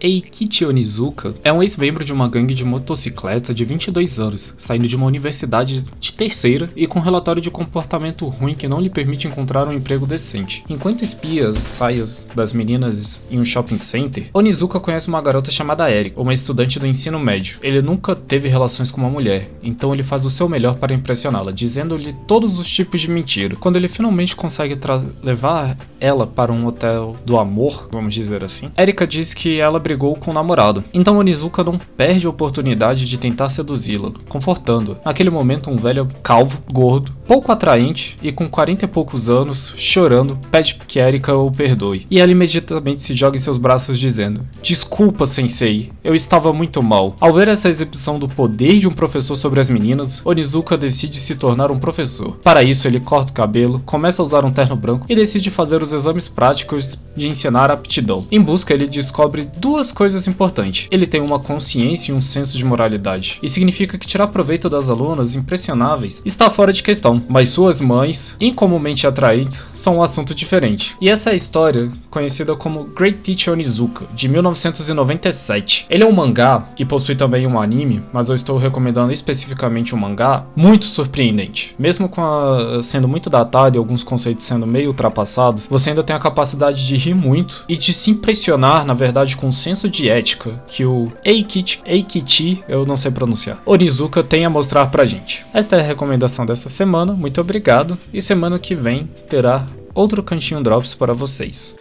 Eikichi Onizuka é um ex-membro de uma gangue de motocicleta de 22 anos, saindo de uma universidade de terceira e com um relatório de comportamento ruim que não lhe permite encontrar um emprego decente. Enquanto espia as saias das meninas em um shopping center, Onizuka conhece uma garota chamada Erika, uma estudante do ensino médio. Ele nunca teve relações com uma mulher, então ele faz o seu melhor para impressioná-la, dizendo-lhe todos os tipos de mentira. Quando ele finalmente consegue levar ela para um hotel do amor, vamos dizer assim, Erika diz que ela brigou com o namorado. Então Onizuka não perde a oportunidade de tentar seduzi-la, confortando. Naquele momento, um velho calvo, gordo, pouco atraente e com 40 e poucos anos, chorando, pede que Erika o perdoe. E ela imediatamente se joga em seus braços dizendo: Desculpa, sensei, eu estava muito mal. Ao ver essa exibição do poder de um professor sobre as meninas, Onizuka decide se tornar um professor. Para isso, ele corta o cabelo, começa a usar um terno branco e decide fazer os exames práticos de ensinar aptidão. Em busca, ele descobre duas coisas importantes. Ele tem uma consciência e um senso de moralidade. E significa que tirar proveito das alunas impressionáveis está fora de questão, mas suas mães, incomumente atraentes, são um assunto diferente. E essa é a história conhecida como Great Teacher Onizuka, de 1997. Ele é um mangá e possui também um anime, mas eu estou recomendando especificamente um mangá muito surpreendente. Mesmo com a, sendo muito datado e alguns conceitos sendo meio ultrapassados, você ainda tem a capacidade de rir muito e de se impressionar, na verdade, com o senso de ética que o Eikichi, Eikichi, eu não sei pronunciar, Onizuka tem a mostrar pra gente. Esta é a recomendação dessa semana, muito obrigado, e semana que vem terá outro cantinho drops para vocês.